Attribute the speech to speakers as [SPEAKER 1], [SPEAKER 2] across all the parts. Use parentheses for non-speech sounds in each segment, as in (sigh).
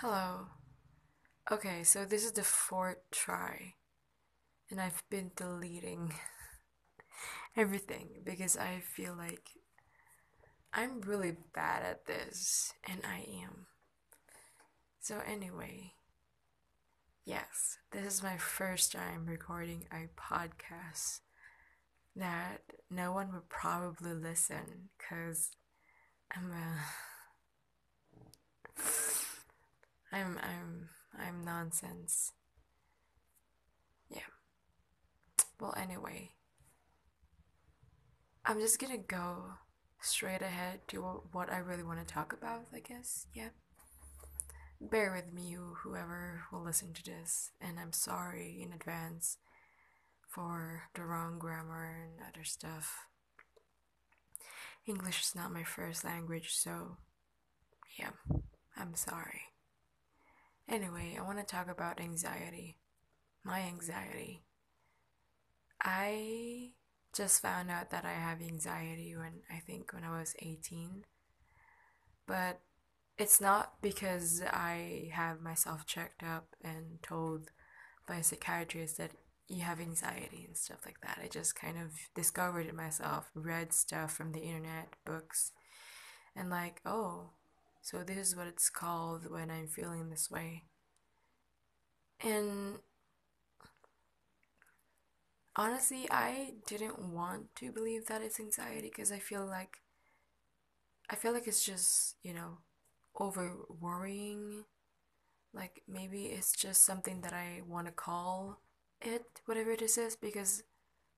[SPEAKER 1] Hello. Okay, so this is the fourth try, and I've been deleting (laughs) everything because I feel like I'm really bad at this, and I am. So, anyway, yes, this is my first time recording a podcast that no one would probably listen because I'm a. (laughs) I'm I'm I'm nonsense. Yeah. Well, anyway, I'm just gonna go straight ahead to what I really want to talk about, I guess. Yeah. Bear with me, whoever will listen to this, and I'm sorry in advance for the wrong grammar and other stuff. English is not my first language, so yeah, I'm sorry. Anyway, I want to talk about anxiety. My anxiety. I just found out that I have anxiety when I think when I was 18. But it's not because I have myself checked up and told by a psychiatrist that you have anxiety and stuff like that. I just kind of discovered it myself, read stuff from the internet, books, and like, oh, so this is what it's called when I'm feeling this way. And honestly, I didn't want to believe that it's anxiety because I feel like I feel like it's just, you know, over worrying. Like maybe it's just something that I want to call it, whatever it is, because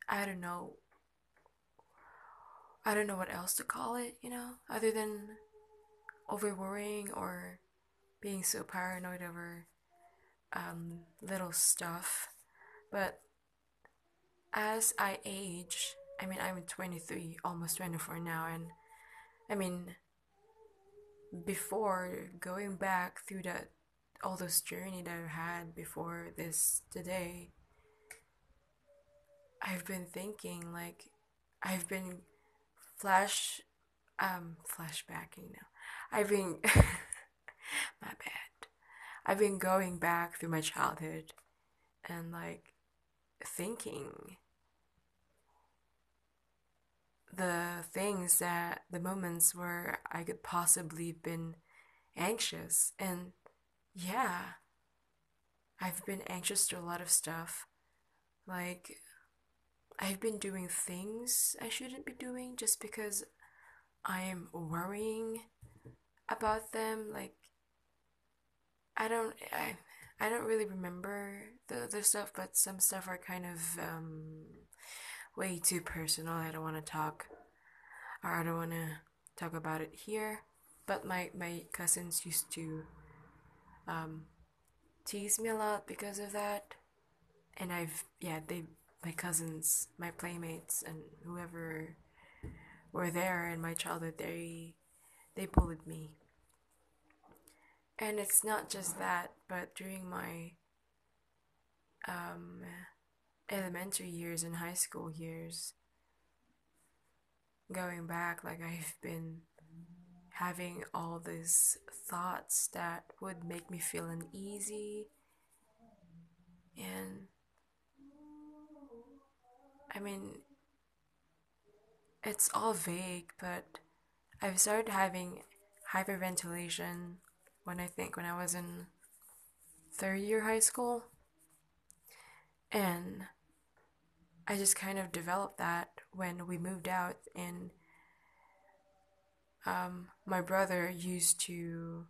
[SPEAKER 1] I don't know. I don't know what else to call it, you know, other than over worrying or being so paranoid over um, little stuff. But as I age, I mean, I'm 23, almost 24 now, and I mean, before going back through that all those journey that I've had before this today, I've been thinking like I've been flash um flashbacking now. I've been (laughs) my bad. I've been going back through my childhood and like thinking the things that the moments where I could possibly been anxious and yeah I've been anxious to a lot of stuff like I've been doing things I shouldn't be doing just because I am worrying about them like I don't I I don't really remember the other stuff but some stuff are kind of um way too personal. I don't want to talk, or I don't want to talk about it here. But my my cousins used to um, tease me a lot because of that, and I've yeah they my cousins, my playmates, and whoever were there in my childhood, they they bullied me. And it's not just that, but during my um, elementary years and high school years, going back, like I've been having all these thoughts that would make me feel uneasy. And I mean, it's all vague, but I've started having hyperventilation when I think when I was in third year high school. And I just kind of developed that when we moved out, and um, my brother used to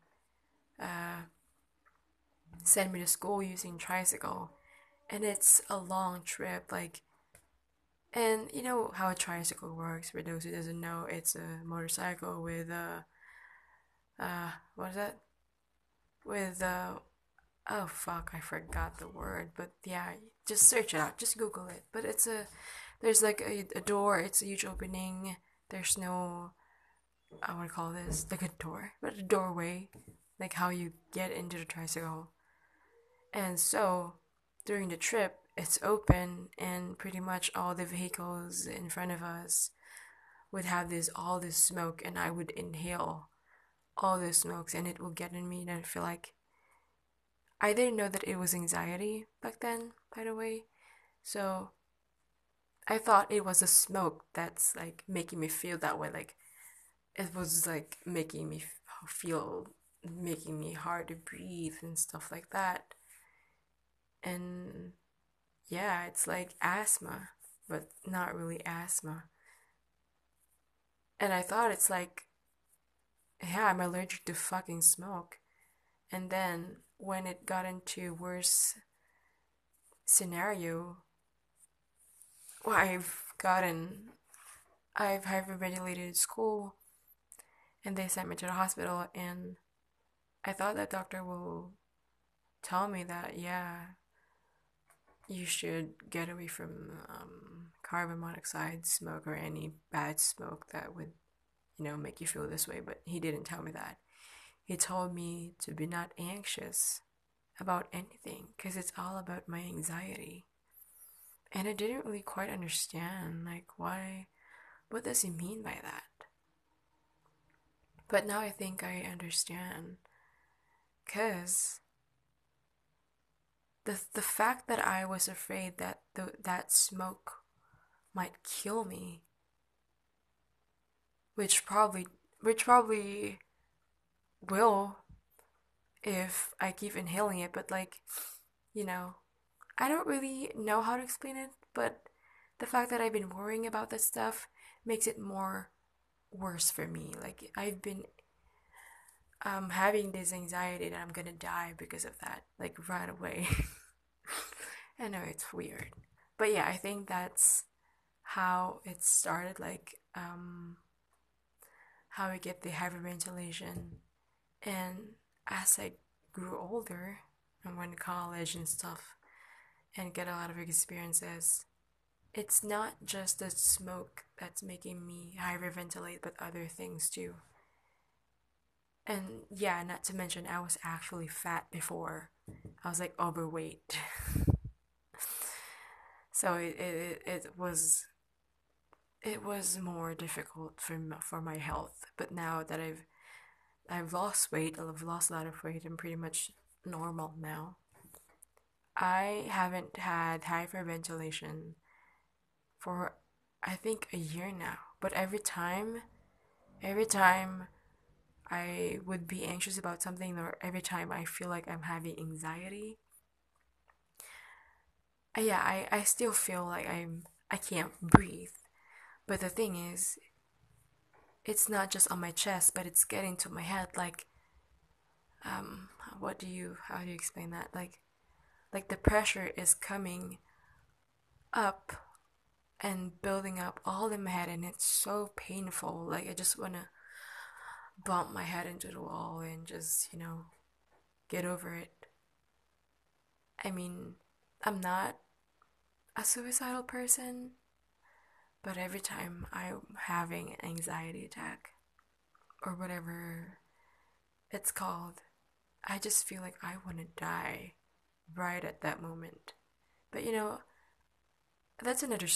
[SPEAKER 1] uh, send me to school using tricycle, and it's a long trip, like. And you know how a tricycle works. For those who doesn't know, it's a motorcycle with a, uh, what is that? With a oh fuck i forgot the word but yeah just search it out just google it. But it's a there's like a, a door it's a huge opening there's no i want to call this like a door but a doorway like how you get into the tricycle. And so during the trip it's open and pretty much all the vehicles in front of us would have this all this smoke and i would inhale all the smokes and it will get in me and i feel like I didn't know that it was anxiety back then, by the way. So I thought it was a smoke that's like making me feel that way. Like it was like making me feel, making me hard to breathe and stuff like that. And yeah, it's like asthma, but not really asthma. And I thought it's like, yeah, I'm allergic to fucking smoke. And then when it got into worse scenario, well, I've gotten, I've hyperventilated school, and they sent me to the hospital, and I thought that doctor will tell me that yeah, you should get away from um, carbon monoxide smoke or any bad smoke that would, you know, make you feel this way. But he didn't tell me that. He told me to be not anxious about anything because it's all about my anxiety. And I didn't really quite understand, like, why, what does he mean by that? But now I think I understand. Because the, the fact that I was afraid that the, that smoke might kill me, which probably, which probably will if I keep inhaling it, but like, you know, I don't really know how to explain it, but the fact that I've been worrying about this stuff makes it more worse for me. Like I've been um having this anxiety that I'm gonna die because of that, like right away. (laughs) I know it's weird. But yeah, I think that's how it started, like um how I get the hyperventilation and as I grew older and went to college and stuff and get a lot of experiences, it's not just the smoke that's making me hyperventilate, but other things too. And yeah, not to mention, I was actually fat before. I was like overweight. (laughs) so it, it, it was it was more difficult for for my health. But now that I've I've lost weight, I've lost a lot of weight, I'm pretty much normal now. I haven't had hyperventilation for I think a year now. But every time, every time I would be anxious about something, or every time I feel like I'm having anxiety, uh, yeah, I, I still feel like I'm I can't breathe. But the thing is, it's not just on my chest, but it's getting to my head. Like, um, what do you? How do you explain that? Like, like the pressure is coming up and building up all in my head, and it's so painful. Like I just wanna bump my head into the wall and just you know get over it. I mean, I'm not a suicidal person, but every time I'm having an anxiety attack or whatever it's called, I just feel like I want to die right at that moment. But you know, that's another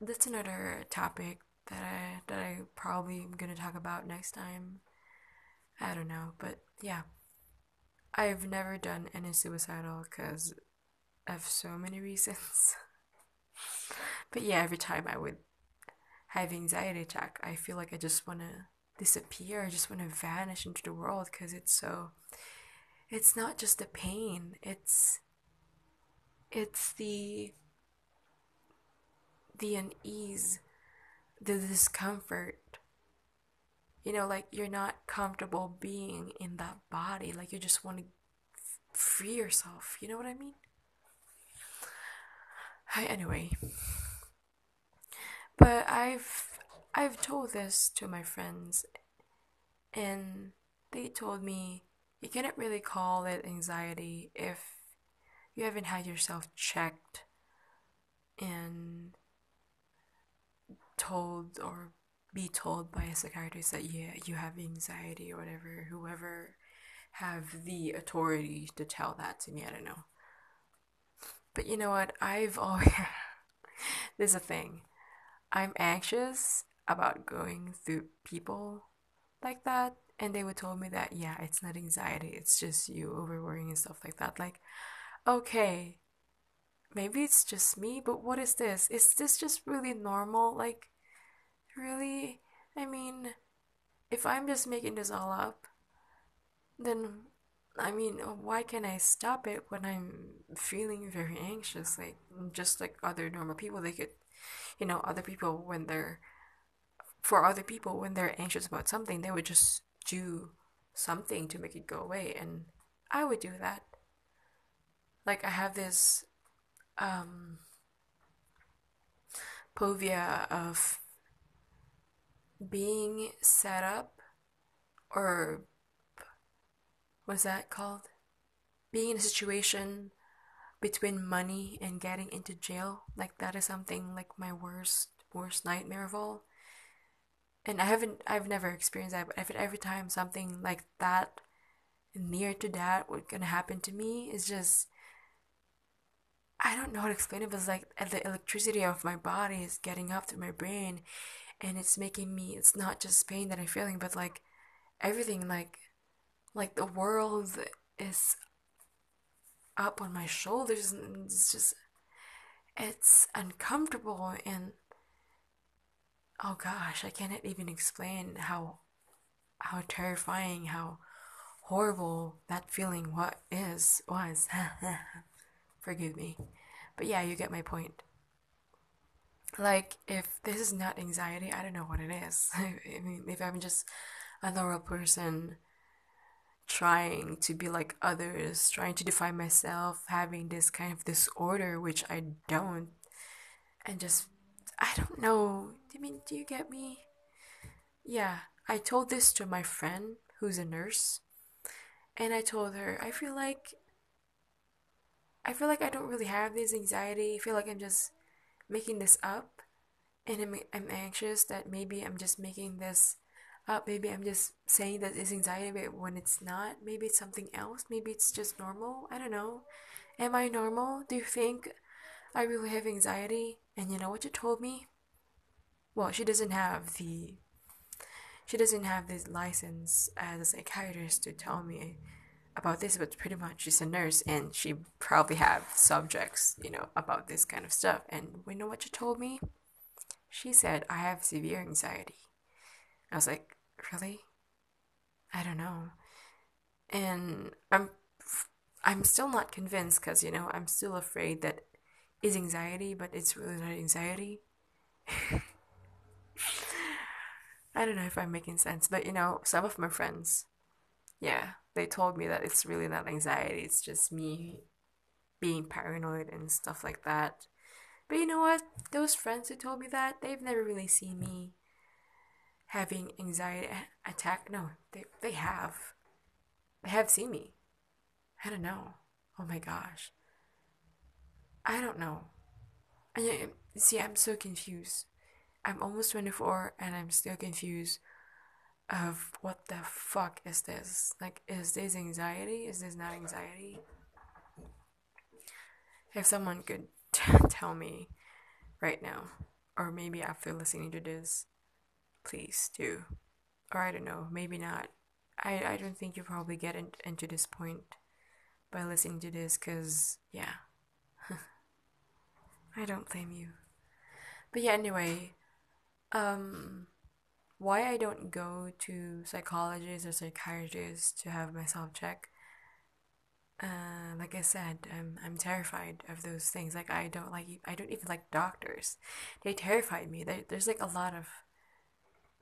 [SPEAKER 1] that's another topic that I that I probably am gonna talk about next time. I don't know, but yeah, I've never done any suicidal because of so many reasons. (laughs) but yeah, every time I would have anxiety attack, I feel like I just want to disappear. I just want to vanish into the world because it's so. It's not just the pain. It's. It's the. The unease, the discomfort. You know, like you're not comfortable being in that body. Like you just want to free yourself. You know what I mean? Hi, anyway. But I've I've told this to my friends and they told me you cannot really call it anxiety if you haven't had yourself checked and told or be told by a psychiatrist that yeah you have anxiety or whatever whoever have the authority to tell that to me i don't know. But you know what? I've always (laughs) there's a thing I'm anxious about going through people like that and they would tell me that yeah it's not anxiety it's just you overworrying and stuff like that. Like okay maybe it's just me but what is this? Is this just really normal? Like really? I mean if i'm just making this all up then i mean why can't i stop it when i'm feeling very anxious? Like just like other normal people they could you know other people when they're for other people when they're anxious about something they would just do something to make it go away. And i would do that. Like i have this um povia of being set up or what's that called? Being in a situation between money and getting into jail like that is something like my worst worst nightmare of all. And I haven't I've never experienced that, but every every time something like that near to that would gonna happen to me is just I don't know how to explain it, but it's like the electricity of my body is getting up to my brain and it's making me it's not just pain that I'm feeling, but like everything like like the world is up on my shoulders and it's just it's uncomfortable and oh gosh, I cannot even explain how how terrifying, how horrible that feeling what is was. (laughs) Forgive me. But yeah, you get my point. Like if this is not anxiety, I don't know what it is. (laughs) I mean, if I'm just a normal person trying to be like others, trying to define myself, having this kind of disorder which I don't, and just I don't know. I mean, do you get me? Yeah, I told this to my friend who's a nurse, and I told her I feel like I feel like I don't really have this anxiety. I feel like I'm just making this up, and I'm I'm anxious that maybe I'm just making this up. Maybe I'm just saying that it's anxiety, but when it's not, maybe it's something else. Maybe it's just normal. I don't know. Am I normal? Do you think I really have anxiety? And you know what you told me? Well, she doesn't have the she doesn't have this license as a psychiatrist to tell me about this, but pretty much she's a nurse and she probably have subjects, you know, about this kind of stuff. And you know what she told me? She said I have severe anxiety. I was like, really? I don't know. And I'm I'm still not convinced because you know I'm still afraid that is anxiety, but it's really not anxiety. (laughs) I don't know if I'm making sense, but you know, some of my friends, yeah, they told me that it's really not anxiety, it's just me being paranoid and stuff like that. But you know what? Those friends who told me that, they've never really seen me having anxiety attack. No, they they have. They have seen me. I don't know. Oh my gosh. I don't know. I, see, I'm so confused. I'm almost 24 and I'm still confused of what the fuck is this? Like, is this anxiety? Is this not anxiety? If someone could t- (laughs) tell me right now, or maybe after listening to this, please do. Or I don't know, maybe not. I, I don't think you probably get in, into this point by listening to this because, yeah. (laughs) I don't blame you. But yeah, anyway, um, why I don't go to psychologists or psychiatrists to have myself checked. Uh, like I said, I'm I'm terrified of those things. Like I don't like I don't even like doctors. They terrified me. There, there's like a lot of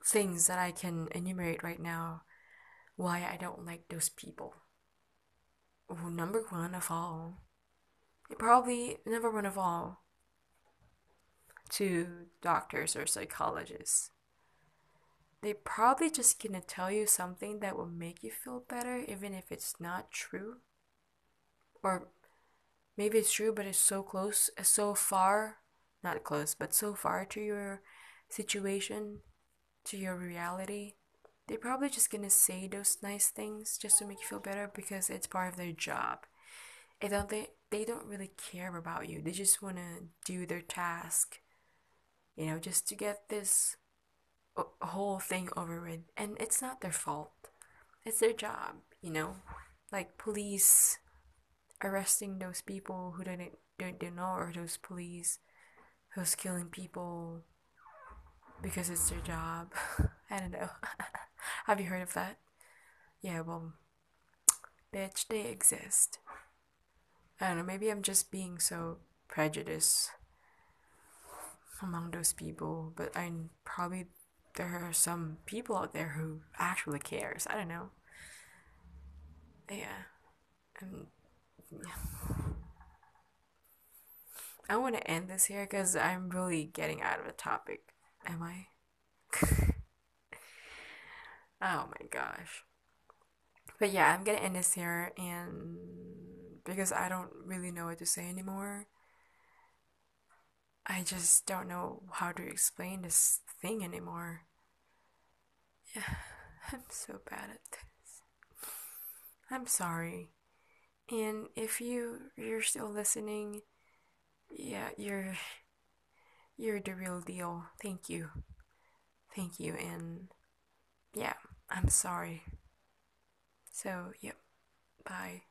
[SPEAKER 1] things that I can enumerate right now why I don't like those people. Well, number one of all, probably number one of all, to doctors or psychologists. They probably just gonna tell you something that will make you feel better, even if it's not true. Or maybe it's true, but it's so close, so far, not close, but so far to your situation, to your reality. They're probably just gonna say those nice things just to make you feel better because it's part of their job. And don't they they don't really care about you. They just wanna do their task you know, just to get this whole thing over with. And it's not their fault. it's their job, you know? Like police arresting those people who didn't don't, don't know or those police who's killing people because it's their job. (laughs) I don't know. (laughs) Have you heard of that? Yeah, well, bitch, they exist. I don't know, maybe I'm just being so prejudiced among those people, but I probably there are some people out there who actually cares. I don't know. Yeah. And yeah. I want to end this here because I'm really getting out of the topic. Am I? (laughs) oh my gosh. But yeah, I'm gonna end this here and because I don't really know what to say anymore. I just don't know how to explain this thing anymore. Yeah, (sighs) I'm so bad at this. I'm sorry. And if you you're still listening, yeah, you're you're the real deal. Thank you. Thank you and yeah, I'm sorry. So, yep. Bye.